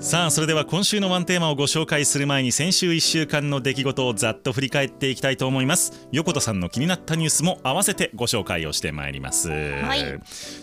さあそれでは今週のワンテーマをご紹介する前に先週1週間の出来事をざっと振り返っていきたいと思います。横田さんの気になったニュースも合わせてご紹介をしてまいります、はい。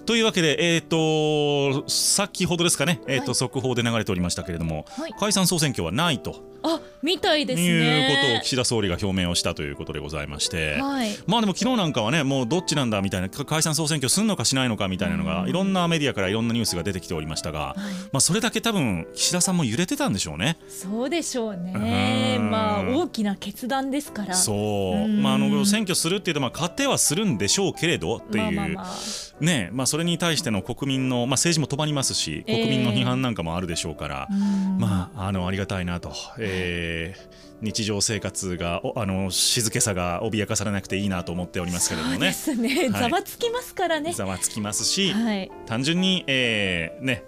というわけでえっ、と先ほどですかね。えっ、と、はい。速報で流れておりましたけれども、はい。解散総選挙はないと。あみたいですいうことをね岸田総理が表明をしたということでございまして、はい。まあでも昨日なんかはねもうどっちなんだみたいなか解散総選挙すんのかしないのかみたいなのがいろんなメディアからいろんなニュースが出てきておりましたが、まあそれだけ多分岸田さんも揺れてたんでしょうね。そうでしょうね。うん。まあ大きな決断ですから。そう。うん。まああの選挙するっていうとまあ勝てはするんでしょうけれどっていう、まあ。まあまあねまあそれに対しての国民のまあ政治も止まりますしえー。国民の批判なんかもあるでしょうから、うん。まああのありがたいなと、えー日常生活がおあの静けさが脅かされなくていいなと思っておりますけれどもそうでね。すね、はい。ざわつきますからね。ざわつきますし、はい。単純に、えーね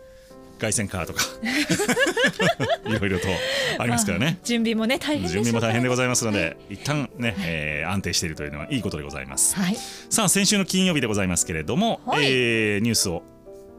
凱旋カーとか いろいろとありますからねあ。準備もね大変準備も大変でございますのはで、一旦ね、えー安定しているというのはいいことでございます。はいさあ先週の金曜日でございますけれども、はいえーニュースを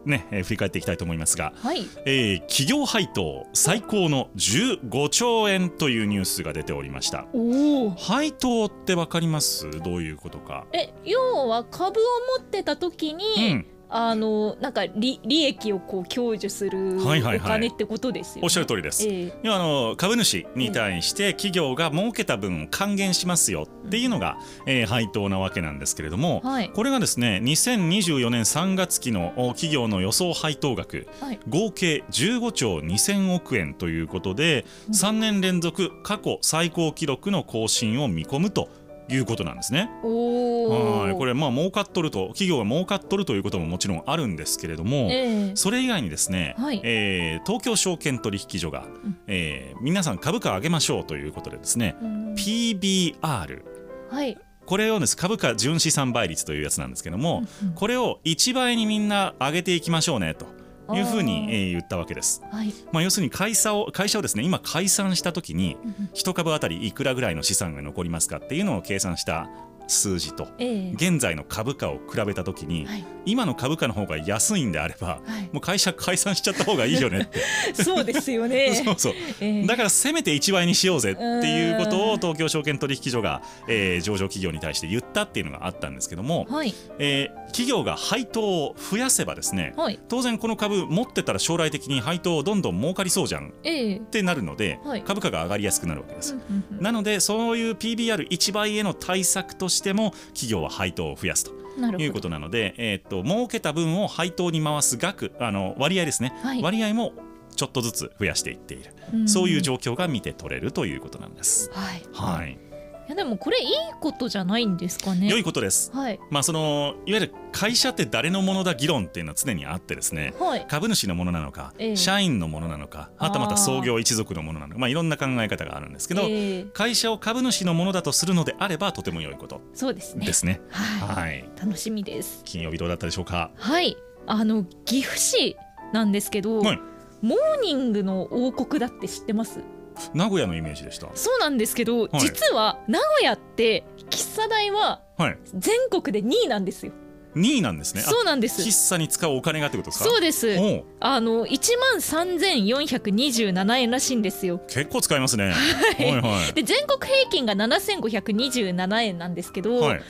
ね、えー振り返っていきたいと思いますが、はいえー企業配当最高の15兆円というニュースが出ておりました。おお配当ってわかります？どういうことか。え要は株を持ってた時に、うん、あのなんか利利益をこう享受するおはいはいはい。金ってことですよね、おっしゃる通りです。ええ。要はあの株主に対して企業が儲けた分を還元しますよっていうのが、えー配当なわけなんですけれども、はい。これがですね2024年3月期のお企業の予想配当額はい。合計15兆2000億円ということで3年連続過去最高記録の更新を見込むということなんですね。はい。これまあ儲かっとると企業が儲かっとるということももちろんあるんですけれども、ええ。それ以外にですね、はい。えー東京証券取引所が、えー皆さん株価上げましょうということでですね、うん。PBR はい。これをです株価純資産倍率というやつなんですけども、これを1倍にみんな上げていきましょうねというふうに、言ったわけです。はい。まあ、要するに会社を会社をですね今解散した時にうん1株当たりいくらぐらいの資産が残りますかっていうのを計算した数字とええ。現在の株価を比べた時にはい。今の株価の方が安いんであればはい。もう会社解散しちゃった方がいいよねって。そうですよね。そうそう。ええ。だからせめて1倍にしようぜっていうことうん。を東京証券取引所が、えー上場企業に対して言ったっていうのがあったんですけども、はい。えー企業が配当を増やせばですねはい。当然この株持ってたら将来的に配当どんどん儲かりそうじゃんっえ。えてなるので、はい。株価が上がりやすくなるわけです。なのでそういう PBR1 倍への対策としても企業は配当を増やすということなので、えーっと儲けた分を配当に回す額あの割合ですね、はい。割合もちょっとずつ増やしていっている、ん。そういう状況が見て取れるということなんです。はい。はい、いやでもこれいいことじゃないんですかね。良いことです。はい。まあそのいわゆる会社って誰のものだ議論っていうのは常にあってですね。はい。株主のものなのか、ええ。社員のものなのか、はたまた創業一族のものなのか、まあいろんな考え方があるんですけど、ええ。会社を株主のものだとするのであればとても良いことそうですね。ですね。はい。はい。楽しみです。金曜日どうだったでしょうか？はい。あの岐阜市なんですけど、はい。モーニングの王国だって知ってます？名古屋のイメージでした。そうなんですけど、い実は名古屋って喫茶代ははい。全国で2位なんですよ2位なんですね。あそうなんです喫茶に使うお金がってことですか？そうですあの1万3427円らしいんですよ結構使いますね。はいはい。で全国平均が7527円なんですけど、はい。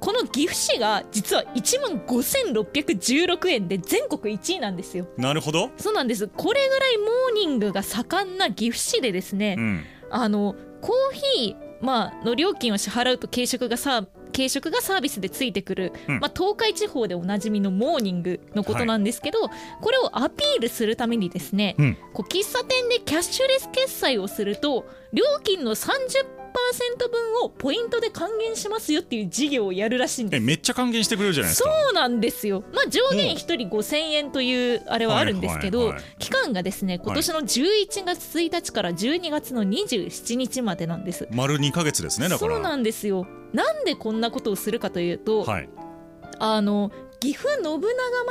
この岐阜市が実は1万5616円で全国1位なんですよ。なるほど。そうなんです。これぐらいモーニングが盛んな岐阜市でですね、うん。あのコーヒー、まあの料金を支払うと軽食がさ軽食がサービスでついてくる、うん。まあ、東海地方でおなじみのモーニングのことなんですけど、これをアピールするためにですね、うん。こう喫茶店でキャッシュレス決済をすると料金の30%分をポイントで還元しますよっていう事業をやるらしいんでえす。めっちゃ還元してくれるじゃないですそか。うなんですよ、まあ、上限1人5000円というあれはあるんですけど、はいはいはい期間がですね今年の11月1日から12月の27日までなんです。丸2ヶ月ですねだから。そうなんですよなんでこんなことをするかというと、はい。あの岐阜信長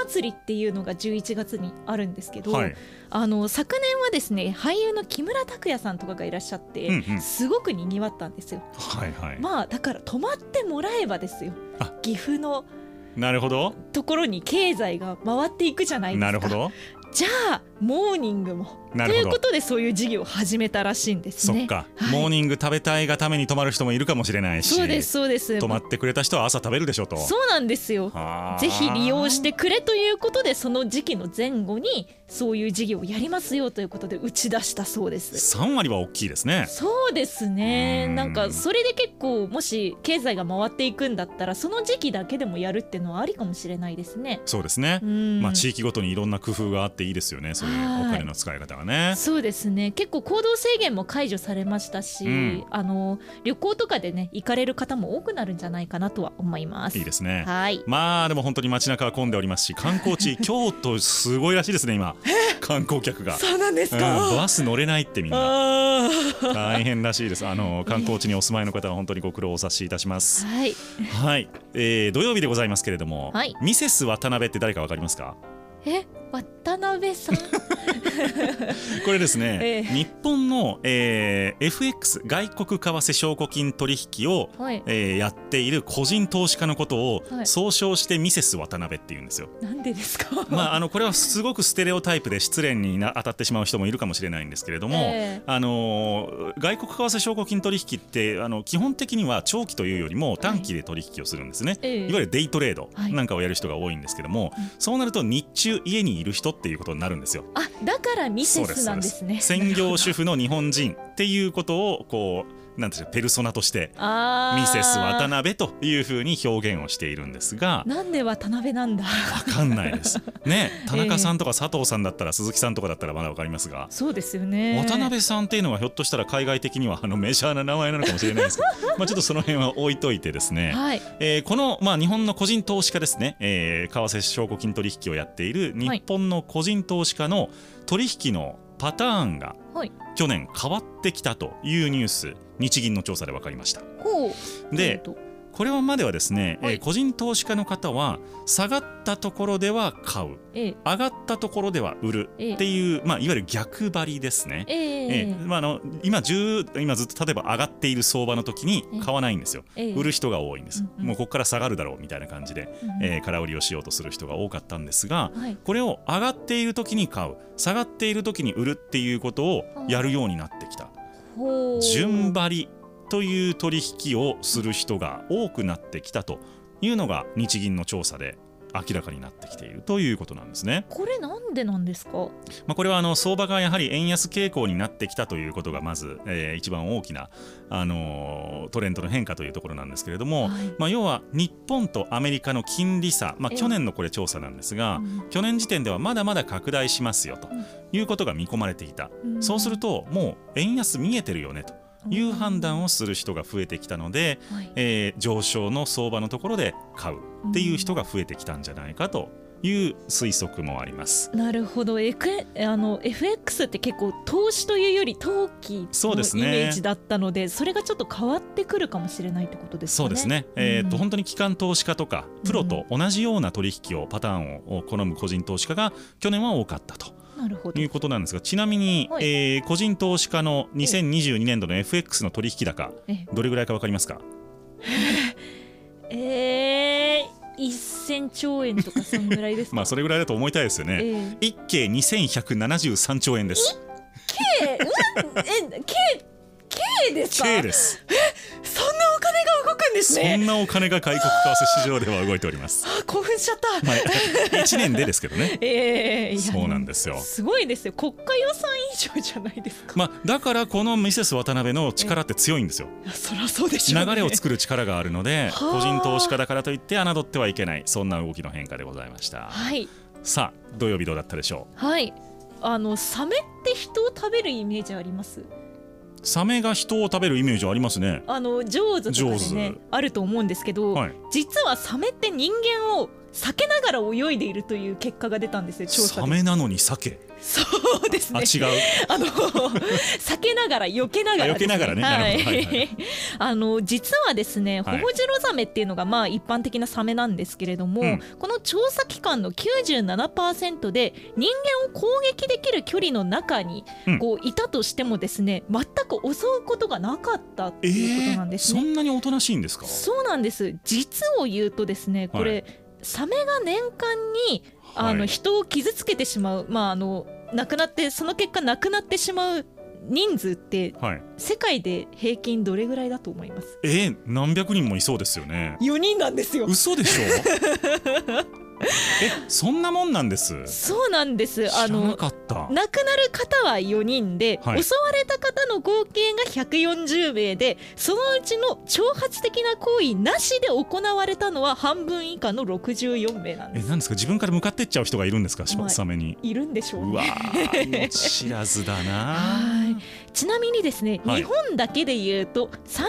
祭りっていうのが11月にあるんですけど、はい。あの昨年はですね俳優の木村拓哉さんとかがいらっしゃって、うんうんすごくにぎわったんですよはいはい。まあだから泊まってもらえばですよあ岐阜のなるほど。ところに経済が回っていくじゃないですかなるほど。じゃあモーニングも。ということでそういう事業を始めたらしいんですね。そっか、はい。モーニング食べたいがために泊まる人もいるかもしれないしそうですそうです。泊まってくれた人は朝食べるでしょと。そうなんですよ。はあ。ぜひ利用してくれということでその時期の前後にそういう事業をやりますよということで打ち出したそうです。3割は大きいですね。そうですね。うん。なんかそれで結構もし経済が回っていくんだったらその時期だけでもやるっていうのはありかもしれないですね。そうですね、うん。まあ地域ごとにいろんな工夫があっていいですよねそうお金の使い方がね。そうですね。結構行動制限も解除されましたし、うん。あの旅行とかでね行かれる方も多くなるんじゃないかなとは思います。いいですね。はい。まあでも本当に街中は混んでおりますし観光地 京都すごいらしいですね今。観光客が、そうなんですうん、バス乗れないってみんな。大変らしいです。あの観光地にお住まいの方は本当にご苦労をお察しいたします。はい。はい、えー土曜日でございますけれども、はい。ミセス渡辺って誰かわかりますか？え？渡辺さん。これですね、ええ。日本の、えー FX 外国為替証拠金取引を、はい。えーやっている個人投資家のことをはい。総称してミセス渡辺っていうんですよ。なんでですか？まあ、あのこれはすごくステレオタイプで失恋にな当たってしまう人もいるかもしれないんですけれども、ええ。あのー外国為替証拠金取引ってあの基本的には長期というよりも短期で取引をするんですね、ええ。い、わゆるデイトレードはい。なんかをやる人が多いんですけども、うん。そうなると日中家にいる人っていうことになるんですよ。あだからミセスなんですね専業主婦の日本人っていうことをこうなんていうかペルソナとしてミセス渡辺というふうに表現をしているんですがなんで渡辺なんだ？わかんないです。ね 田中さんとか佐藤さんだったら鈴木さんとかだったらまだわかりますが。そうですよね。渡辺さんっていうのはひょっとしたら海外的にはあのメジャーな名前なのかもしれないですけど まあちょっとその辺は置いといてですね、はい。えーこの、まあ、日本の個人投資家ですね、えー為替証拠金取引をやっている日本の個人投資家の取引のパターンがはい去年変わってきたというニュース日銀の調査で分かりました。でえっと？これはまではですね、はい。えー個人投資家の方は下がったところでは買う。ええ。上がったところでは売るええ。っていう、まあ、いわゆる逆張りですね。えええーまあ、あの今10今ずっと例えば上がっている相場の時に買わないんですよ、ええ。売る人が多いんです、うんうん。もうここから下がるだろうみたいな感じで、うんえー空売りをしようとする人が多かったんですがはい。これを上がっている時に買う下がっている時に売るっていうことをやるようになってきた。順張りという取引をする人が多くなってきたというのが日銀の調査で明らかになってきているということなんですね。これなんでなんですか？まあ、これはあの相場がやはり円安傾向になってきたということがまず、えー一番大きな、あのートレンドの変化というところなんですけれども、はい。まあ、要は日本とアメリカの金利差、まあ、ええ。去年のこれ調査なんですが、うん去年時点ではまだまだ拡大しますよということが見込まれていた、うん。そうするともう円安見えてるよねという判断をする人が増えてきたので、はい。えー上昇の相場のところで買うっていう人が増えてきたんじゃないかという推測もあります。なるほど、エクあの FX って結構投資というより投機のイメージだったのでそれがちょっと変わってくるかもしれないってことですかね。そうですね、えーっとうん本当に機関投資家とかプロと同じような取引をパターンを好む個人投資家が去年は多かったとなるほど。いうことなんですがちなみに、はい。えー個人投資家の2022年度の FX の取引高えどれぐらいか分かりますか？えー、1000兆円とかそんぐらいですか？まあそれぐらいだと思いたいですよね、えー一計2173兆円ですえ、うん、え、K、K ですか K ですですそねんなお金が外国為替市場では動いております。あ興奮しちゃった、まあ1年でですけどね。ええいや。そうなんですよ。すごいですよ。国家予算以上じゃないですか、まあだからこのミセス渡辺の力って強いんですよ。いやそりゃそうでしょう、ね、流れを作る力があるのではあ。個人投資家だからといって侮ってはいけないそんな動きの変化でございました。はい。さあ土曜日どうだったでしょはい。あのサメって人を食べるイメージあります？うサメが人を食べるイメージありますね。あの上手とかで上ね手。あると思うんですけど、はい。実はサメって人間を避けながら泳いでいるという結果が出たんですよ調査で。サメなのに鮭そうですね。あ違う。あの避けながら避けながらです、あ避けながらね。はなるほど。はいはいい、あの実はですね、はい。ホホジロザメっていうのがまあ一般的なサメなんですけれども、うん。この調査期間の97%で人間を攻撃できる距離の中にうん。こういたとしてもですね全く襲うことがなかったってえいうことなんー、ですね。そんなにおとなしいんですか？そうなんです。実を言うとですねこれ、はいサメが年間にあの、はい人を傷つけてしまう、まあ、あの亡くなってその結果亡くなってしまう人数ってはい。世界で平均どれぐらいだと思います？えー、何百人もいそうですよね。4人なんですよ。嘘でしょ？えそんなもんなんです。そうなんです。あのかった。亡くなる方は4人で、はい。襲われた方の合計が140名でそのうちの挑発的な行為なしで行われたのは半分以下の64名なんです。えなんですか？自分から向かってっちゃう人がいるんですか？しはい。サメに。いるんでしょううわねー 命知らずだな。はい。ちなみにですね、はい。日本だけで言うと30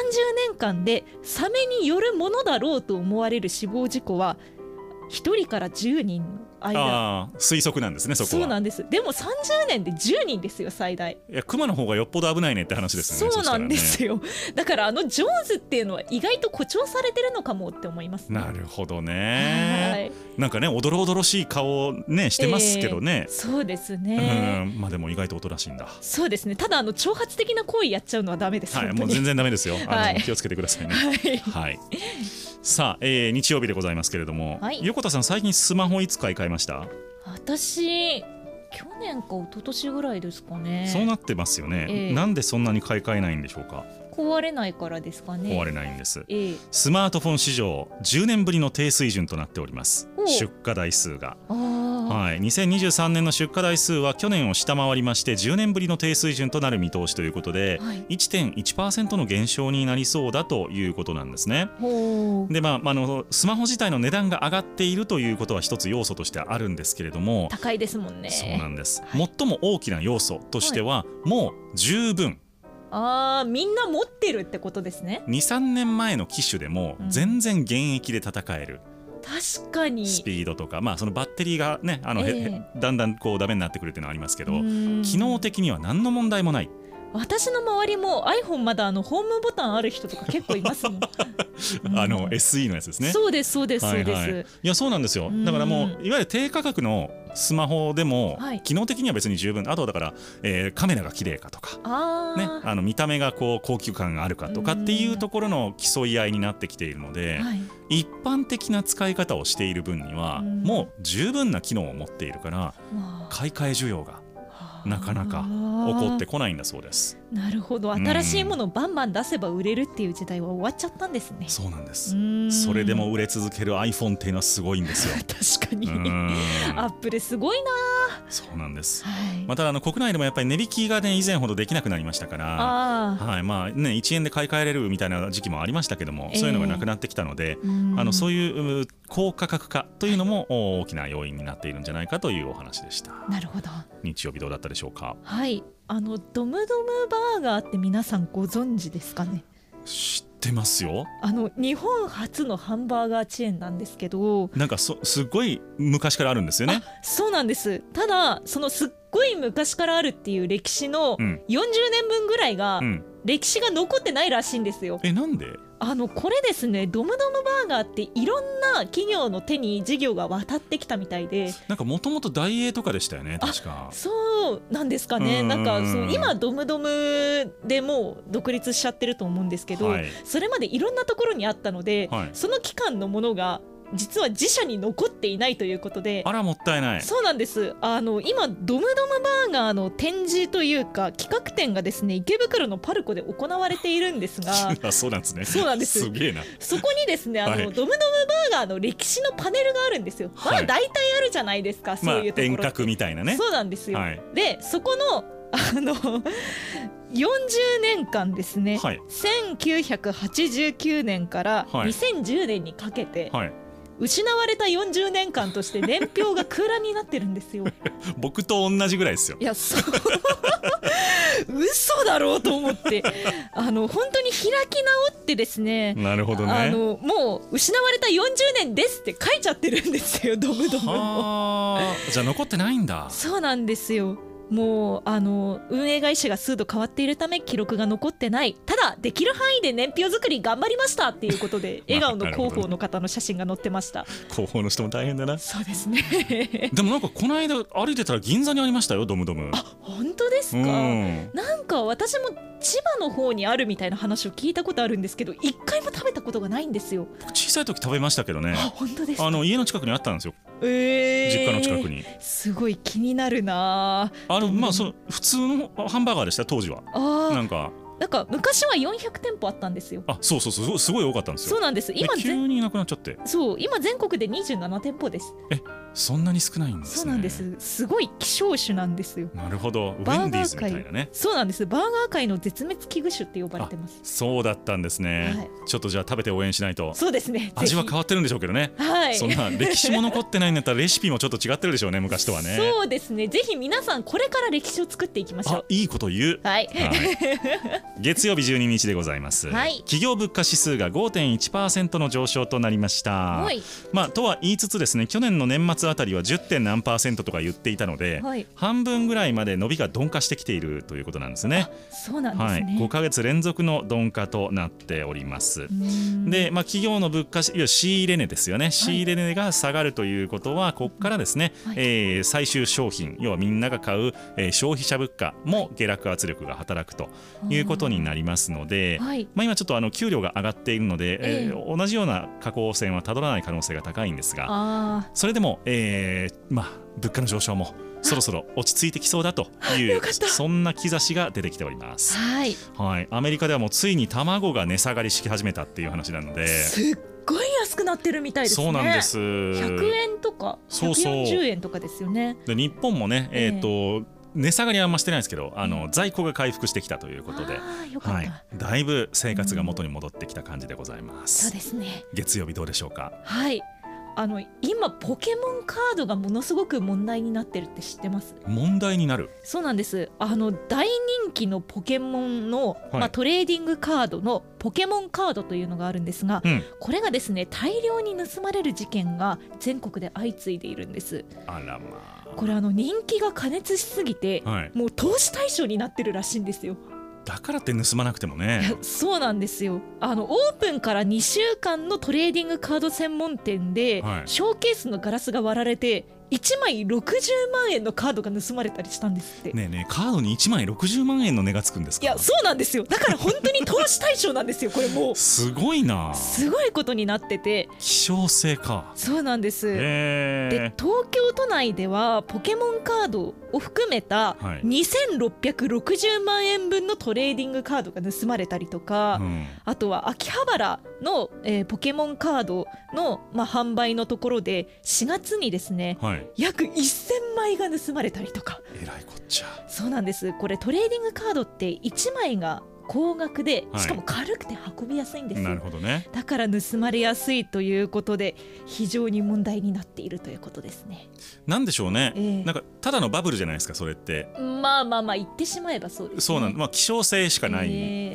年間でサメによるものだろうと思われる死亡事故は1人から10人の間。ああ推測なんですねそこは。そうなんです。でも30年で10人ですよ最大。いや熊の方がよっぽど危ないねって話ですよねそうなんですよ、だからあのジョーズっていうのは意外と誇張されてるのかもって思いますね。なるほどはねい。なんかねおどろおどろしい顔をねしてますけどね、そうですうねん。まあでも意外とおとなしいんだ。そうですね。ただあの挑発的な行為やっちゃうのはダメです、はいもう全然ダメですよ。あの、はい。気をつけてくださいね。はい。はいさあ、えー日曜日でございますけれども、はい。横田さん最近スマホいつ買い替えました、私去年か一昨年ぐらいですかね。そうなってますよね、ええ。なんでそんなに買い替えないんでしょうか？壊れないからですかね。壊れないんです。ええ。スマートフォン市場10年ぶりの低水準となっております。お出荷台数がはい、2023年の出荷台数は去年を下回りまして10年ぶりの低水準となる見通しということで、はい。1.1%の減少になりそうだということなんですね。でまあ、あのスマホ自体の値段が上がっているということは一つ要素としてあるんですけれども、高いですもんね。そうなんです、はい。最も大きな要素としては、もう十分。ああみんな持ってるってことですね。23年前の機種でもうん。全然現役で戦える確かに。スピードとか、まあ、そのバッテリーがねあの、へええ。へだんだんこうダメになってくるっていうのはありますけど、うん。機能的には何の問題もない。私の周りも iPhone まだあのホームボタンある人とか結構いますもん。あのうん。SE のやつですね。そうですそうですそうです、はいはい、いやそうなんですよ。うん。だからもういわゆる低価格のスマホでも、はい。機能的には別に十分。あとはだから、えーカメラが綺麗かとか、ね、あの見た目がこう高級感があるかとかっていうところの競い合いになってきているので、はい、一般的な使い方をしている分には、うん。もう十分な機能を持っているから買い替え需要がなかなか起こってこないんだそうです。なるほど。新しいものをバンバン出せば売れるっていう時代は終わっちゃったんですね。そうなんです。それでも売れ続ける iPhone っていうのはすごいんですよ。確かに。アップルすごいなそうなんです。はい、またあの国内でもやっぱり値引きがね以前ほどできなくなりましたから。あはい。まあね、1円で買い替えれるみたいな時期もありましたけども、ええ。そういうのがなくなってきたので、ああのそういいうう高価格化というのもお大きな要因になっているんじゃないかというお話でした。なるほど。日曜日どうだったでしょうか？はい。あのドムドムバーガーって皆さんご存知ですかね？知ってますよ。あの日本初のハンバーガーチェーンなんですけど。なんかそすごい昔からあるんですよね？そうなんです。ただそのすっごい昔からあるっていう歴史のうん。40年分ぐらいがうん。歴史が残ってないらしいんですよ。えなんで？あのこれですねドムドムバーガーっていろんな企業の手に事業が渡ってきたみたいで。なんかもともと大英とかでしたよね確か。そうなんですかね。うん。なんかそう今ドムドムでもう独立しちゃってると思うんですけど、はい。それまでいろんなところにあったので、はい。その期間のものが実は自社に残っていないということで。あらもったいない。そうなんです。あの今ドムドムバーガーの展示というか企画展がですね池袋のパルコで行われているんですが。あそうなんですね。そうなんです。すげえな。そこにですねあの、はい。ドムドムバーガーの歴史のパネルがあるんですよ。まはい。あ大体あるじゃないですか、そまあういうところって。遠隔みたいなね。そうなんですよ。はい。でそこのあの40年間ですね、はい。1989年からはい。2010年にかけて、はい失われた40年間として年表が空欄になってるんですよ。僕と同じぐらいですよ。いやそう。嘘だろうと思って。あの本当に開き直ってですね。なるほどね。あのもう失われた40年ですって書いちゃってるんですよドムドムじゃあ残ってないんだ。そうなんですよもうあの運営会社が数度変わっているため記録が残ってない。ただできる範囲で年表作り頑張りましたっていうことで 笑顔の広報の方の写真が載ってました。広報の人も大変だな。そうですね。でもなんかこの間歩いてたら銀座にありましたよドムドム。あ本当ですか、うん。なんか私も千葉の方にあるみたいな話を聞いたことあるんですけど一回も食べたことがないんですよ。僕小さい時食べましたけどね。あ本当ですか？あの家の近くにあったんですよ。えー。実家の近くに。すごい気になるなああのまあその普通のハンバーガーでした当時は。なんか。なんか昔は400店舗あったんですよ。あそうそうそうすごい多かったんですよ。そうなんです。今で急全になくなっちゃって。そう今全国で27店舗ですそんなに少ないんですね。そうなんです。すごい希少種なんですよ。なるほど。ウバーガーェンディーズみたいなね。そうなんです。バーガー界の絶滅危惧種って呼ばれてます。そうだったんですね、はい。ちょっとじゃあ食べて応援しないと。そうですね。味はぜ変わってるんでしょうけどね。ひ。はい。そんな歴史も残ってないんだったらレシピもちょっと違ってるでしょうね昔とはね。そうですね。ぜひ皆さんこれから歴史を作っていきましょう。あいいこと言う。はい。はい、月曜日12日でございます、はい。企業物価指数が5.1%の上昇となりました。はい。まあとは言いつつですね去年の年末あたりは 10. 点何パーセントとか言っていたので、はい。半分ぐらいまで伸びが鈍化してきているということなんですね。そうなんではい、すね、5ヶ月連続の鈍化となっております。で、まあ、企業の物価しいわゆる仕入れ値ですよね、仕入れ値が下がるということはここからですね、はい。えー最終商品要はみんなが買う、えー消費者物価も下落圧力が働くということになりますので、はい。まあ、今ちょっとあの給料が上がっているので、えええ。ー同じような下降線はたどらない可能性が高いんですがあそれでも、えーまあ、物価の上昇もそろそろ落ち着いてきそうだというそんな兆しが出てきております。はい。はい、アメリカではもうついに卵が値下がりし始めたっていう話なので。すっごい安くなってるみたいですね。そうなんです。100円とかそうそう。140円とかですよね。で日本もね、えっ、えと値下がりはあんましてないんですけど、あの在庫が回復してきたということで、はい、だいぶ生活が元に戻ってきた感じでございまそうす。ですね。月曜日どうでしょうか？はいあの今ポケモンカードがものすごく問題になってるって知ってます？問題になる。そうなんですあの大人気のポケモンの、はいまあ、トレーディングカードのポケモンカードというのがあるんですが、うん。これがですね大量に盗まれる事件が全国で相次いでいるんですあらまこれあの人気が過熱しすぎてあ。はい。もう投資対象になってるらしいんですよだからって盗まなくてもいねや。そうなんですよあのオープンから2週間のトレーディングカード専門店で、はいショーケースのガラスが割られて1枚60万円のカードが盗まれたりしたんですって、ねえねえカードに1枚60万円の値がつくんですか？いやそうなんですよだから本当に投資対象なんですよこれもう すごいな。すごいことになってて希少性か。そうなんです、で。東京都内ではポケモンカードを含めたはい2660万円分のトレーディングカードが盗まれたりとか、うん。あとは秋葉原の、えーポケモンカードの、まあ、販売のところで4月にですねはい。約1000枚が盗まれたりとかえらいこっちゃ。そうなんですこれトレーディングカードって1枚が高額ではい。しかも軽くて運びやすいんですよ、なるほどね。だから盗まれやすいということで非常に問題になっているということですね。なんでしょうね、ええ。なんかただのバブルじゃないですかそれって。まあまあまあ言ってしまえばそうです、ね、そうなんまあ希少性しかなえい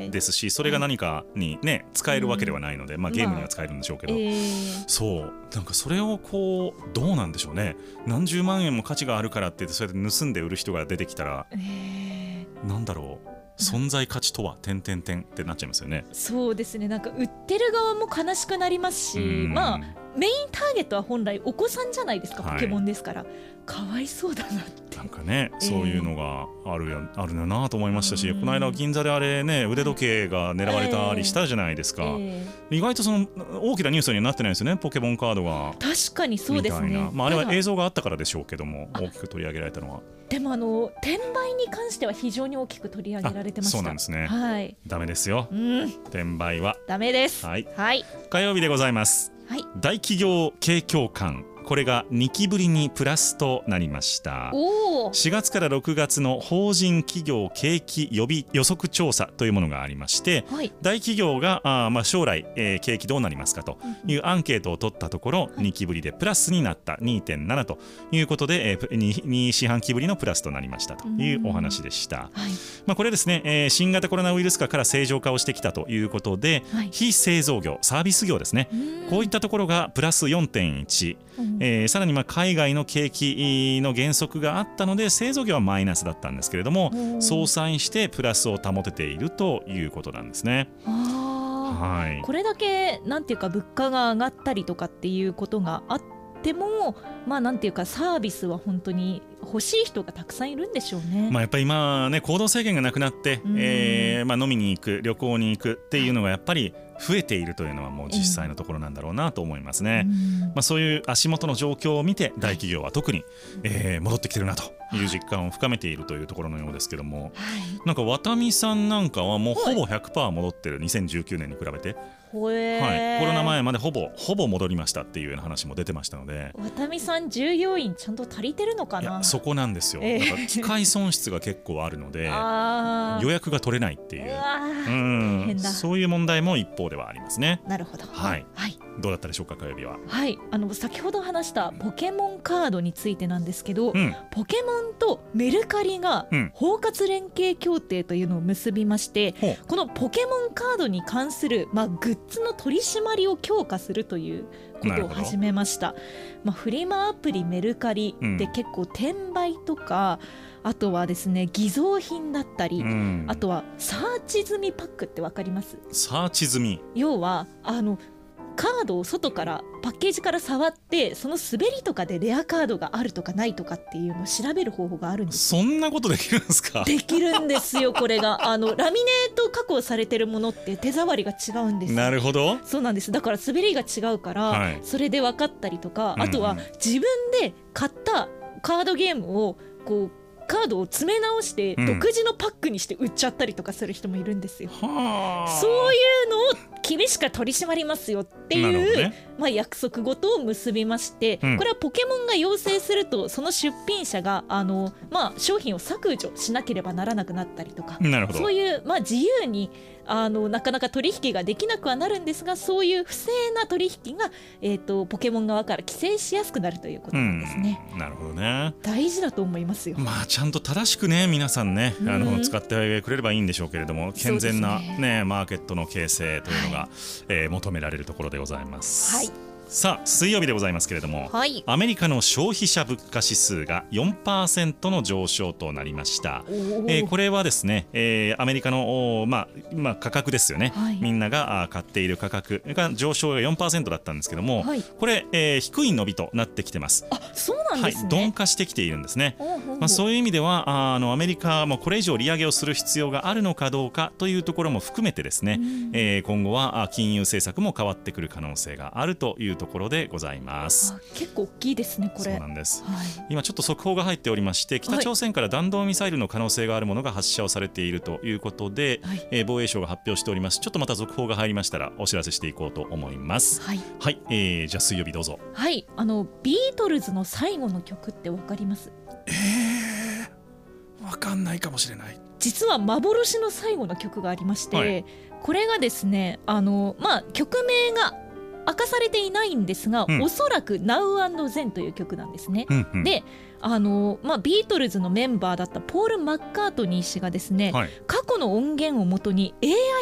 えですし、それが何かにね使えるわけではないので、まあゲームには使えるんでしょうけど、えーそう。なんかそれをこうどうなんでしょうね。何十万円も価値があるからって言ってそれで盗んで売る人が出てきたらえーなんだろう存在価値とは点々点ってなっちゃいますよね。そうですねなんか売ってる側も悲しくなりますしうんまあメインターゲットは本来お子さんじゃないですかはい。ポケモンですから、かわいそうだなって。なんかね、そういうのがあるよあるよなと思いましたし、うん。この間銀座であれね腕時計が狙われたりしたじゃないですか、え意外とその大きなニュースにはなってないですよねポケモンカードが。ー確かにそうですね。まあ、あれは映像があったからでしょうけども大きく取り上げられたのは。でもあの転売に関しては非常に大きく取り上げられてました。そうなんですね。はい。ダメですよ。うん。転売は。ダメです。はい。はい。火曜日でございますはい。大企業景況感これが2期ぶりにプラスとなりました。おお4月から6月の法人企業景気予備予測調査というものがありましてはい。大企業があーまあ将来、えー景気どうなりますかというアンケートを取ったところ2期ぶりでプラスになった2.7ということで、えー、2四半期ぶりのプラスとなりましたというお話でした。はい。まあ、これですね、えー新型コロナウイルス化から正常化をしてきたということで、はい。非製造業サービス業ですね。こういったところがプラス4.1、うんえーさらにまあ海外の景気の減速があったので製造業はマイナスだったんですけれどもうん。相殺してプラスを保てているということなんですね。はい。これだけなんていうか物価が上がったりとかっていうことがあってもまあなんていうかサービスは本当に欲しい人がたくさんいるんでしょうね。まあ、やっぱり今ね行動制限がなくなって、うん。えーまあ、飲みに行く旅行に行くっていうのがやっぱり増えているというのはもう実際のところなんだろうなと思いますね。うん。まあ、そういう足元の状況を見て大企業は特に、えー戻ってきてるなという実感を深めているというところのようですけども。はい。なんか渡美さんなんかはもうほぼ100%戻ってる2019年に比べて、はい、コロナ前までほぼほぼ戻りましたっていうような話も出てましたので。渡美さん従業員ちゃんと足りてるのかな？いやそこなんですよ、ええ。だから機械損失が結構あるので予約が取れないっていう。うん。そういう問題も一方ではありますね。なるほど。はい。はいどうだったでしょうか火曜日は。はい、あの先ほど話したポケモンカードについてなんですけど、うん。ポケモンとメルカリがうん。包括連携協定というのを結びまして、ほう。このポケモンカードに関する、まあ、グッズの取り締まりを強化するということを始めました、まあ、フリマアプリメルカリで結構転売とか、あとはですね偽造品だったり、うん。あとはサーチ済みパックってわかります？サーチ済み。要はあのカードを外からパッケージから触ってその滑りとかでレアカードがあるとかないとかっていうのを調べる方法があるんです。そんなことできるんですか？できるんですよこれが。あのラミネート加工されてるものって手触りが違うんですよ。なるほど。そうなんです。だから滑りが違うから、はい。それで分かったりとか、あとは自分で買ったカードゲームをこうカードを詰め直してうん。独自のパックにして売っちゃったりとかする人もいるんですよ。はあ。そういうのを厳しく取り締まりますよっていう、ね。まあ、約束事を結びまして、うん。これはポケモンが要請するとその出品者があの、まあ、商品を削除しなければならなくなったりとか、そういう、まあ、自由にあのなかなか取引ができなくはなるんですがそういう不正な取引が、えー、とポケモン側から規制しやすくなるということなんですね。うんなるほどね大事だと思いますよ。まあちゃんと正しくね皆さんねあのうん使ってくれればいいんでしょうけれども健全なそうですねマーケットの形成というのが、えー求められるところでございます。はいさあ水曜日でございますけれども、はい。アメリカの消費者物価指数が4%の上昇となりました。えーこれはですね、えーアメリカの、まあまあ、価格ですよね、はい。みんながあー買っている価格が上昇が4%だったんですけども、はい。これ、えー低い伸びとなってきてます。あそうなんはいですね。、鈍化してきているんですね。まあ、そういう意味ではあのアメリカもこれ以上利上げをする必要があるのかどうかというところも含めてですね、うん。えー今後はあ金融政策も変わってくる可能性があるというところでございます。あ結構大きいですねこれ。そうなんです。はい。今ちょっと速報が入っておりまして北朝鮮から弾道ミサイルの可能性があるものが発射をされているということで、はい。えー防衛省が発表しております。ちょっとまた続報が入りましたらお知らせしていこうと思います。はい、はい、えーじゃあ水曜日どうぞ。はい、あのビートルズの最後の曲ってわかります？わかんないかもしれない。実は幻の最後の曲がありまして、はい。これがですねあのまあ曲名が明かされていないんですが、うん。おそらく Now and Then という曲なんですね。うんうん。であのまあ、ビートルズのメンバーだったポール・マッカートニー氏がですね、はい。過去の音源をもとに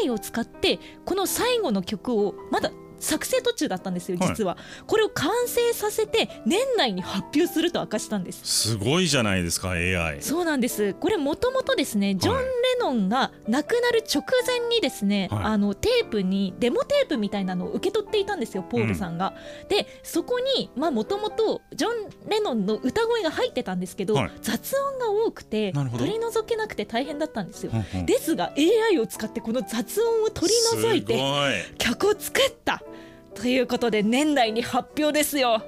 AI を使ってこの最後の曲をまだ作成途中だったんですよはい。実は、これを完成させて年内に発表すると明かしたんです。すごいじゃないですか AI そうなんです。これもともとですねジョン・はい。レノンが亡くなる直前にですね、はい。あのテープにデモテープみたいなのを受け取っていたんですよポールさんが。でそこにもともとジョン・レノンの歌声が入ってたんですけど、はい。雑音が多くて取り除けなくて大変だったんですよ。うんうん。ですが AI を使ってこの雑音を取り除いてい。曲を作ったということで年内に発表ですよ。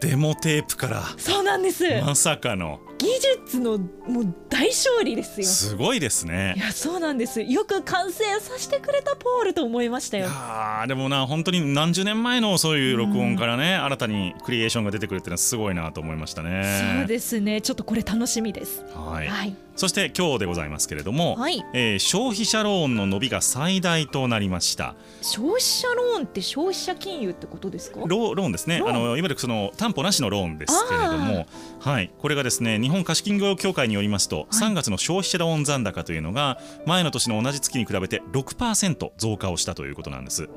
デモテープから。そうなんです。まさかの技術のもう大勝利ですよ。すごいですね。いやそうなんです。よく完成させてくれたポールと思いましたいよやーでもな本当に何十年前のそういう録音からね、新たにクリエーションが出てくるっていうのはすごいなと思いましたね。そうですね。ちょっとこれ楽しみです。はい、はい。そして今日でございますけれども、はい。えー消費者ローンの伸びが最大となりました。消費者ローンって消費者金融ってことですか？ローローンですね。あのいわゆるその担保なしのローンですけれども、はい、これがですね日本貸金業協会によりますと、3月の消費者ローン残高というのが前の年の同じ月に比べて6%増加をしたということなんです。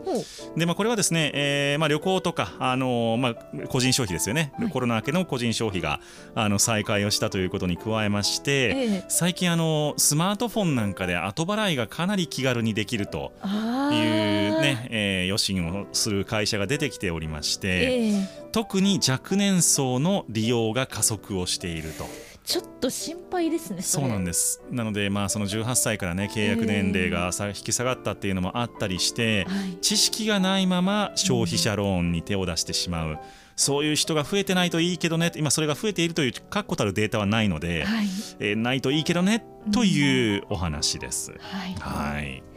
でまあ、これはですね、えーまあ、旅行とか、あのーまあ、個人消費ですよね、はい。コロナ明けの個人消費があの再開をしたということに加えまして、ええ。最近あのスマートフォンなんかで後払いがかなり気軽にできるとあいうー。ね、えー、予診をする会社が出てきておりまして、ええ。特に若年層の利用が加速をしていると。ちょっと心配ですねそうなんでです。なのでまあその18歳からね契約年齢がさ引き下がったっていうのもあったりして、はい。知識がないまま消費者ローンに手を出してしまう、そういう人が増えてないといいけどね今それが増えているという確固たるデータはないので、はい。えーないといいけどねというお話です。はい。はい、な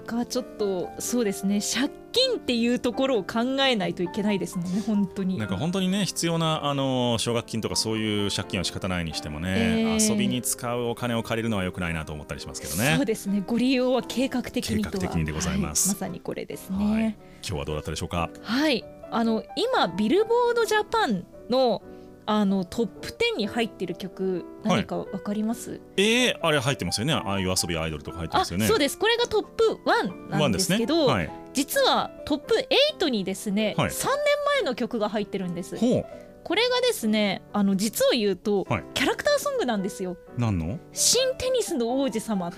かちょっとそうですね借金っていうところを考えないといけないですもんね本当に。なんか本当にね必要なあの奨学金とかそういう借金は仕方ないにしてもね、えー。遊びに使うお金を借りるのは良くないなと思ったりしますけどね。そうですねご利用は計画的にとは。計画的にでございます。はいまさにこれですはい。ね今日はどうだったでしょうか？はい、あの今ビルボードジャパンのあのトップ10に入ってる曲はい。何かわかります、えー、あれ入ってますよね。ああいう遊びアイドルとか入ってあますよね。そうです。これがトップ1なんですけどはい、実はトップ8にですね、はい。3年前の曲が入ってるんです。ほこれがですねあの実を言うと、はい。キャラクターソングなんですよ。う何の？新テニスの王子様。は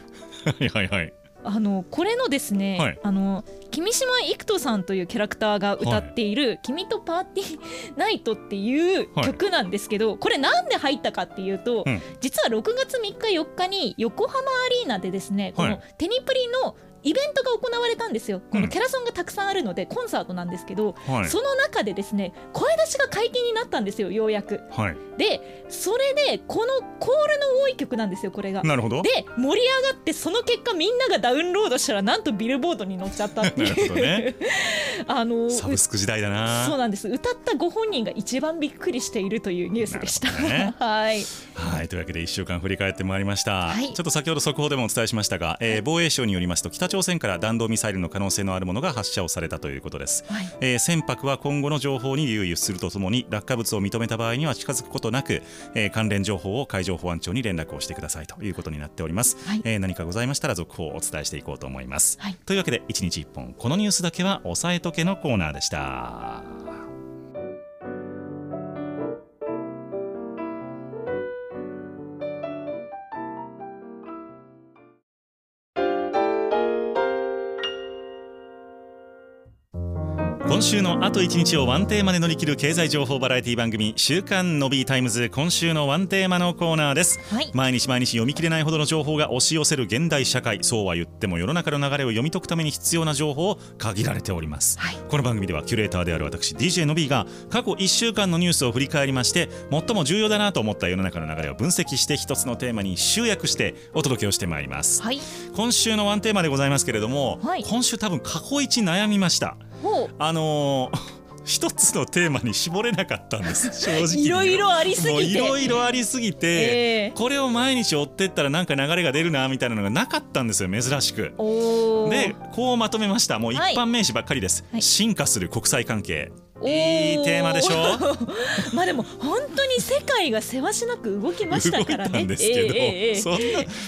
いはいはいあのこれのですね、はい。あの君島育人さんというキャラクターが歌っている「君とパーティーナイト」っていうはい曲なんですけど、これなんで入ったかっていうと、うん。実は6月3日4日に横浜アリーナでですねこのはいテニプリのイベントが行われたんですよ。こうん。のキャラソンがたくさんあるのでコンサートなんですけど、はい。その中でですね声出しが解禁になったんですよようやく。はい。でそれでこのコールの多い曲なんですよこれが。なるほど。で盛り上がってその結果みんながダウンロードしたらなんとビルボードに乗っちゃったっていう。ね。あのサブスク時代だな。そうなんです。歌ったご本人が一番びっくりしているというニュースでした、ね。はい。はい。というわけで1週間振り返ってまいりました、はい。ちょっと先ほど速報でもお伝えしましたが、えー防衛省によりますと北朝鮮から弾道ミサイルの可能性のあるものが発射をされたということです、はい。えー船舶は今後の情報に留意するとともに落下物を認めた場合には近づくことなく、えー関連情報を海上保安庁に連絡をしてくださいということになっております、はい。えー何かございましたら続報をお伝えしていこうと思います、はい。というわけで1日1本このニュースだけは押さえとけのコーナーでした週のあと1日をワンテーマで乗り切る経済情報バラエティ番組「週刊 Nobby タイムズ」今週のワンテーマのコーナーです。はい。毎日毎日読み切れないほどの情報が押し寄せる現代社会。そうは言っても世の中の流れを読み解くために必要な情報を限られております、はい。この番組ではキュレーターである私 DJ の B が過去1週間のニュースを振り返りまして最も重要だなと思った世の中の流れを分析して一つのテーマに集約してお届けをしてまいります。はい。今週のワンテーマでございますけれども、はい。今週多分過去一悩みました。ほあのー一つのテーマに絞れなかったんです。正直う。いろいろありすぎて。いろいろありすぎて、えーこれを毎日追ってったらなんか流れが出るなみたいなのがなかったんですよ珍しく。でこうまとめました。もう一はい。般名詞ばっかりです、はい。進化する国際関係いいテーマでしょ？まあでも本当に世界がせわしなく動きましたからね。ですけど、ええええそんな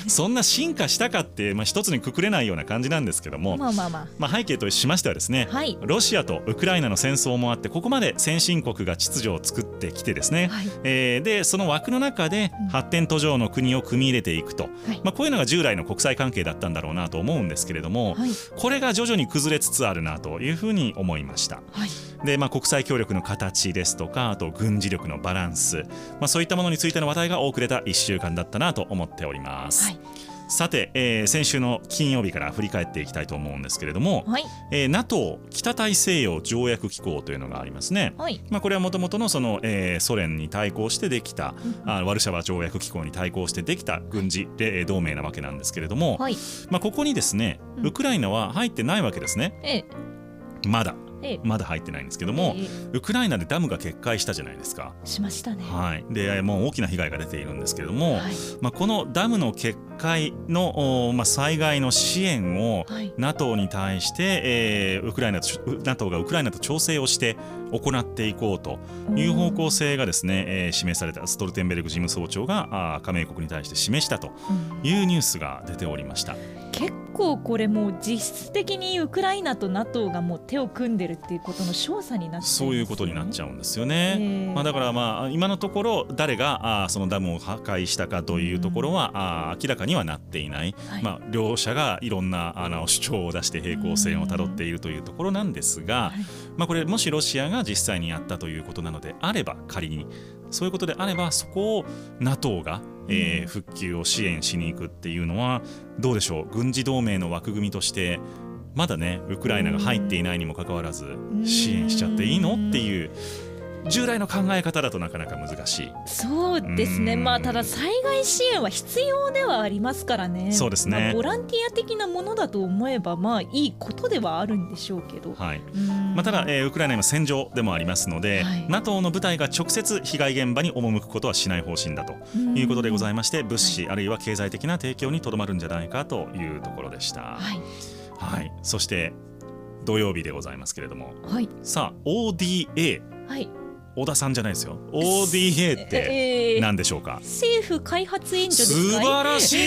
そんな進化したかって、まあ、一つにくくれないような感じなんですけども、まあまあままあ、背景としましてはですね、はい。ロシアとウクライナの戦争もあってここまで先進国が秩序を作ってきてですね、はい。えーでその枠の中でうん。発展途上の国を組み入れていくと、はい。まあ、こういうのが従来の国際関係だったんだろうなと思うんですけれども、はい。これが徐々に崩れつつあるなというふうに思いました。はいで、まあ、国際協力の形ですとかあと軍事力のバランス、まあ、そういったものについての話題が多く出た1週間だったなと思っております。はい。さて、えー先週の金曜日から振り返っていきたいと思うんですけれども、はい。えー NATO 北大西洋条約機構というのがありますね。はい。まあ、これはもともとのその、えーソ連に対抗してできた、あワルシャワ条約機構に対抗してできた軍事でえー同盟なわけなんですけれども、はい。まあ、ここにですねうん。ウクライナは入ってないわけですね。ええ。まだ。ええまだ入ってないんですけども、ええ。ウクライナでダムが決壊したじゃないですか。しましたね。はい、でもう大きな被害が出ているんですけれども、はい。まあ、このダムの決壊の、おまあ、災害の支援をはい。NATO に対して、えーウクライナと NATO がウクライナと調整をして行っていこうという方向性がですね、えー示されたストルテンベルグ事務総長があー加盟国に対して示したとうんいうニュースが出ておりました。結構これもう実質的にウクライナと NATO がもう手を組んでるっていうことの証左になっちゃいますそういうことになっちゃうんですよね。ええまあ、だからまあ今のところ誰があーそのダムを破壊したかというところは、あー明らかかにはなっていない、はい。まあ、両者がいろんなあの主張を出して平行線をたどっているというところなんですが、はいまあ、これもしロシアが実際にやったということなのであれば仮にそういうことであればそこを NATO が、えーうん復旧を支援しに行くっていうのはどうでしょう？軍事同盟の枠組みとしてまだねウクライナが入っていないにもかかわらずん。支援しちゃっていいの？っていう従来の考え方だとなかなか難しい。そうですね、うん。まあただ災害支援は必要ではありますからね。そうですね。まあボランティア的なものだと思えばまあいいことではあるんでしょうけど、はい。うん。まあ、ただ、えーウクライナ今戦場でもありますので、はい。NATO の部隊が直接被害現場に赴くことはしない方針だということでございまして、物資あるいは経済的な提供にとどまるんじゃないかというところでした。はい。はい、そして土曜日でございますけれども。はい。さあ ODA はい小田さんじゃないですよ。ODA ってえー何でしょうか、政府開発援助素か晴らしい。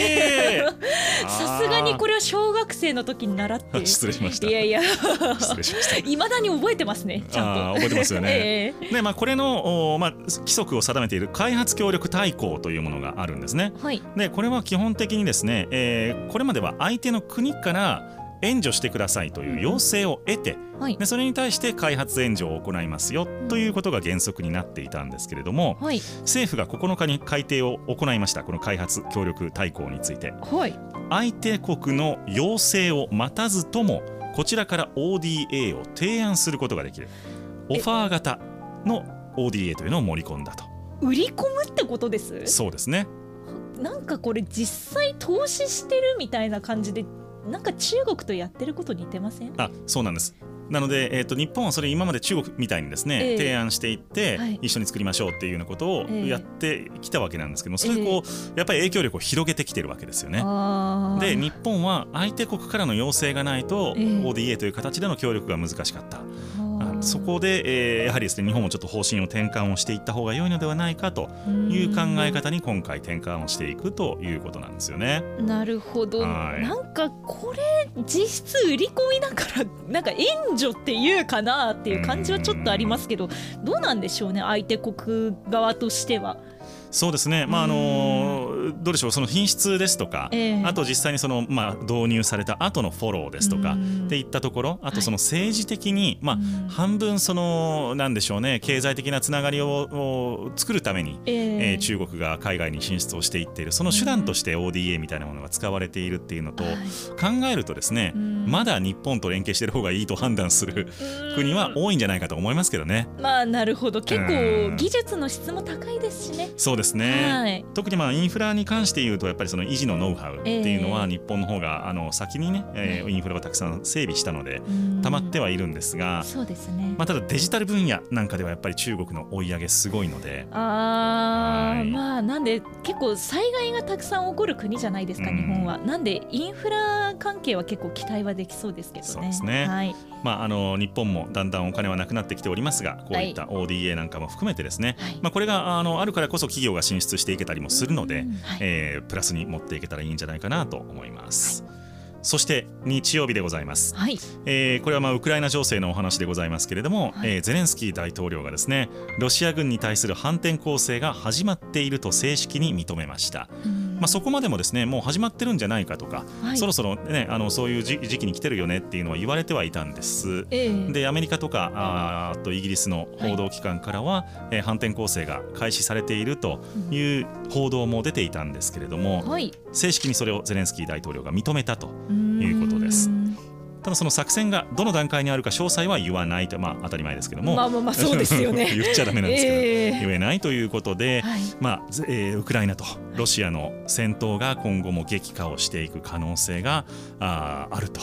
さすがにこれれは小学生の時に習って。失礼しました。いやいや。失礼しました。いまだに覚えてますねちゃんと。覚えてますよね。ええ。でまあ、これの、おまあ、規則を定めている開発協力大綱というものがあるんですね。はい。でこれは基本的にですね、えーこれまでは相手の国から援助してくださいという要請を得てはい。でそれに対して開発援助を行いますよということが原則になっていたんですけれどもはい。政府が9日に改定を行いましたこの開発協力大綱について。はい。相手国の要請を待たずともこちらから ODA を提案することができる。オファー型の ODA というのを盛り込んだと。売り込むってことです？そうですね。なんかこれ実際投資してるみたいな感じでなんか中国とやってること似てません？あそうなんです。なので、えー、と日本はそれ今まで中国みたいにですね、ええ。提案していって、はい。一緒に作りましょうっていうようなことをええ。やってきたわけなんですけどもそれでこう、やっぱり影響力を広げてきてるわけですよね。で日本は相手国からの要請がないと、ええ。ODA という形での協力が難しかった。そこで、えーやはりですね日本もちょっと方針を転換をしていった方が良いのではないかという考え方に今回転換をしていくということなんですよね。なるほど。はい。なんかこれ実質売り込みだからなんか援助っていうかなっていう感じはちょっとありますけどどうなんでしょうね相手国側としては。そうですね、まああのどうでしょうその品質ですとか、ええ。あと実際にその、まあ、導入された後のフォローですとかうん。っていったところあとその政治的に、まあうん。半分そのなんでしょうね経済的なつながりをを作るために、ええ。えー中国が海外に進出をしていっているその手段として ODA みたいなものが使われているっていうのと、はい。考えるとですね、うん。まだ日本と連携してる方がいいと判断する国は多いんじゃないかと思いますけどね。まあなるほど。結うん。構技術の質も高いですしね。そうですね、はい。特にまあインフラに関して言うとやっぱりその維持のノウハウっていうのは日本の方があの先にね、えーインフラをたくさん整備したので溜まってはいるんですが、そうですね。まあ、ただデジタル分野なんかではやっぱり中国の追い上げすごいのであーはいまあなんで結構災害がたくさん起こる国じゃないですか、うん日本は。なんでインフラ関係は結構期待はできそうですけどね。そうですねはい。まあ、あの日本もだんだんお金はなくなってきておりますがこういった ODA なんかも含めてですね、はい。まあ、これがあのあるからこそ企業が進出していけたりもするので、うん。はい。えープラスに持っていけたらいいんじゃないかなと思います。そして日曜日でございます。はい。えーこれはまあウクライナ情勢のお話でございますけれども、はい。えーゼレンスキー大統領がですねロシア軍に対する反転攻勢が始まっていると正式に認めました、まあ、そこまでもですねもう始まってるんじゃないかとか、はい。そろそろ、ね、あのそういう時時期に来てるよねっていうのは言われてはいたんです。ええ。でアメリカとかあとイギリスの報道機関からは、えー反転攻勢が開始されているという報道も出ていたんですけれども、はい。正式にそれをゼレンスキー大統領が認めたとということです。んただその作戦がどの段階にあるか詳細は言わないとまあ当たり前ですけども、まあまあまあ そうですよね。言っちゃダメなんですけど、ええ言えないということで、はい。まあぜえーウクライナとロシアの戦闘が今後も激化をしていく可能性があーあると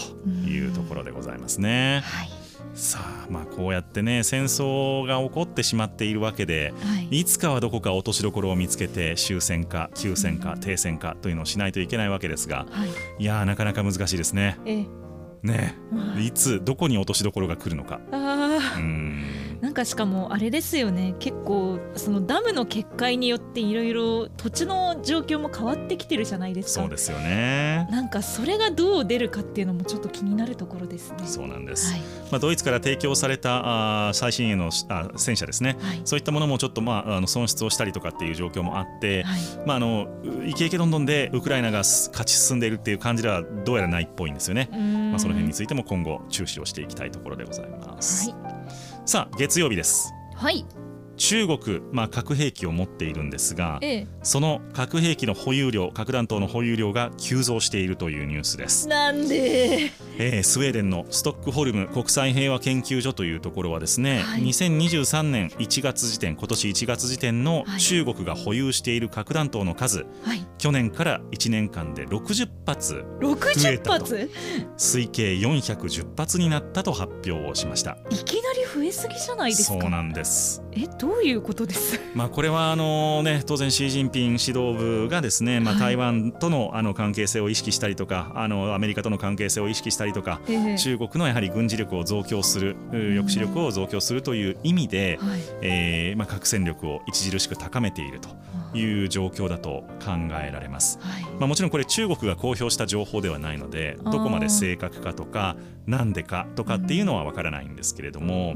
いうところでございますね。はい。さあまあこうやってね戦争が起こってしまっているわけではい。いつかはどこか落としどころを見つけて終戦か休戦か停戦かというのをしないといけないわけですがはい。いやーなかなか難しいですね。ええねまあいつどこに落としどころが来るのか。あう。んなんかしかもあれですよね。結構そのダムの決壊によっていろいろ土地の状況も変わってきてるじゃないですか。そうですよね。なんかそれがどう出るかっていうのもちょっと気になるところですね。そうなんです、はい。まあ、ドイツから提供されたあー最新鋭のあ戦車ですね、はい。そういったものもちょっと、まあ、あの損失をしたりとかっていう状況もあって、はい。まあ、あのイケイケどんどんでウクライナがす勝ち進んでいるっていう感じではどうやらないっぽいんですよね。まあ、その辺についても今後注視をしていきたいところでございます。はさあ月曜日です。はい、中国、まあ、核兵器を持っているんですがええ。その核兵器の保有量核弾頭の保有量が急増しているというニュースです、なんで？えースウェーデンのストックホルム国際平和研究所というところはですね、はい。2023年1月時点今年1月時点のはい。中国が保有している核弾頭の数、はい。去年から1年間で60発増え60たと。発？推計410発になったと発表をしました。いきなり増えすぎじゃないですか？そうなんです。えどういうことです？まあこれはあのね当然シー・ジンピン指導部がですねまあはい。台湾とのあの関係性を意識したりとかあのアメリカとの関係性を意識したりとかええ。中国のやはり軍事力を増強するう抑止力を増強するという意味で、はい。えーまあ、核戦力を著しく高めているという状況だと考えられます。はい。まあ、もちろんこれ中国が公表した情報ではないのでどこまで正確かとかなんでかとかっていうのは分からないんですけれども、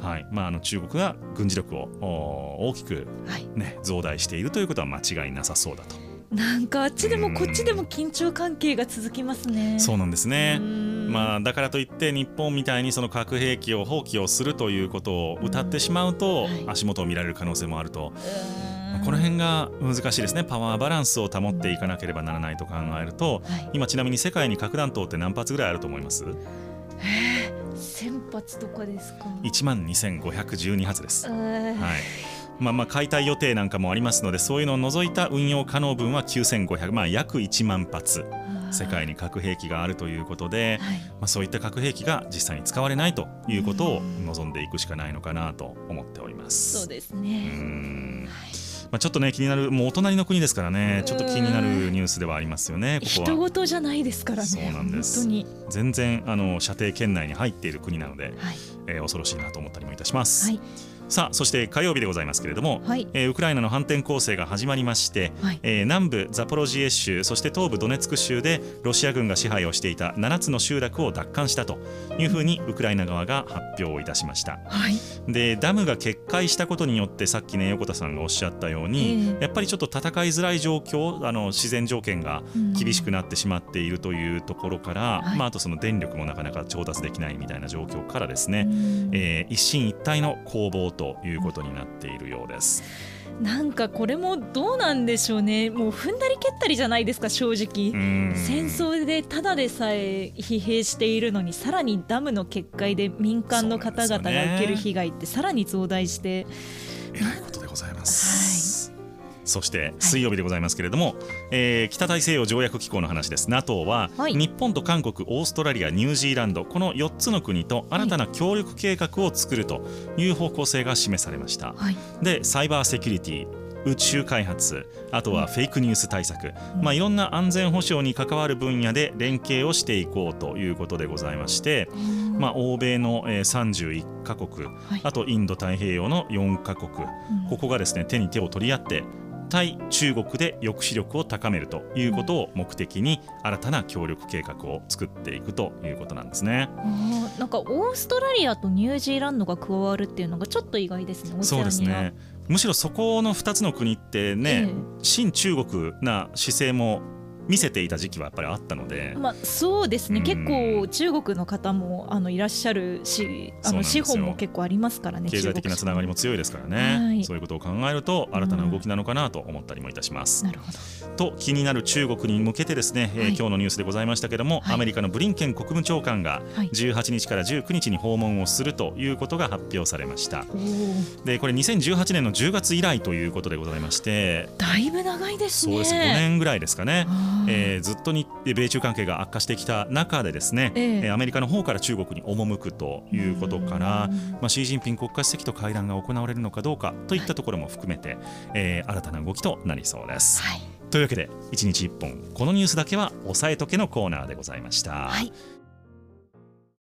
はい。まあ、あの中国が軍事力をお大きく、ね、増大しているということは間違いなさそうだと。なんかあっちでもこっちでも緊張関係が続きますね。そうなんですね。まああ、だからといって日本みたいにその核兵器を放棄をするということを謳ってしまうとはい。足元を見られる可能性もあると、まあこの辺が難しいですね。パワーバランスを保っていかなければならないと考えるとはい。今ちなみに世界に核弾頭って何発ぐらいあると思います？1000発とかですか ?1 万2512発です。はい。まあ、まあ解体予定なんかもありますのでそういうのを除いた運用可能分は9500、まあ、約1万発。世界に核兵器があるということで、はい。まあ、そういった核兵器が実際に使われないということを望んでいくしかないのかなと思っております。そうですね。んまあ、ちょっとね気になるもうお隣の国ですからねちょっと気になるニュースではありますよねここ人は事じゃないですからねそうなんです。本当に。全然あの射程圏内に入っている国なので、はい。えー恐ろしいなと思ったりもいたします、はいさあそして火曜日でございますけれども、はい。えーウクライナの反転攻勢が始まりまして、はい。えー南部ザポロジエ州そして東部ドネツク州でロシア軍が支配をしていた7つの集落を奪還したというふうにウクライナ側が発表をいたしました。はい。でダムが決壊したことによってさっきね横田さんがおっしゃったように、ええ。やっぱりちょっと戦いづらい状況あの自然条件が厳しくなってしまっているというところから、はい。まあ、あとその電力もなかなか調達できないみたいな状況からですね、うん。えー一進一退の攻防ということになっているようです。なんかこれもどうなんでしょうね。もう踏んだり蹴ったりじゃないですか正直。うん。戦争でただでさえ疲弊しているのにさらにダムの決壊で民間の方々が受ける被害ってさらに増大して。えらいことでございます。そして水曜日でございますけれども、えー北大西洋条約機構の話です。NATO は、はい。日本と韓国オーストラリアニュージーランドこの4つの国と新たな協力計画を作るという方向性が示されました。はい。でサイバーセキュリティ宇宙開発あとはフェイクニュース対策、まあ、いろんな安全保障に関わる分野で連携をしていこうということでございまして、まあ、欧米のえー31カ国はい。あとインド太平洋の4カ国ここがですね手に手を取り合って対中国で抑止力を高めるということを目的に新たな協力計画を作っていくということなんですね。なんかオーストラリアとニュージーランドが加わるっていうのがちょっと意外ですね。そうですね。むしろそこの2つの国ってね、え親中国な姿勢も見せていた時期はやっぱりあったので、まあ、そうですね、うん。結構中国の方もあのいらっしゃるしあの資本も結構ありますからね経済的なつながりも強いですからね、はい。そういうことを考えると新たな動きなのかなと思ったりもいたします。なるほど。と気になる中国に向けてですね、えーはい。今日のニュースでございましたけども、はい。アメリカのブリンケン国務長官がはい。18日から19日に訪問をするということが発表されました。でこれ2018年の10月以来ということでございまして。だいぶ長いですね。そうです。5年ぐらいですかね。えーずっとに米中関係が悪化してきた中でですね、えアメリカの方から中国に赴くということから、まあ、シー・ジンピン国家主席と会談が行われるのかどうかといったところも含めて、えー新たな動きとなりそうです。はい、というわけで1日1本このニュースだけは押さえとけのコーナーでございました。はい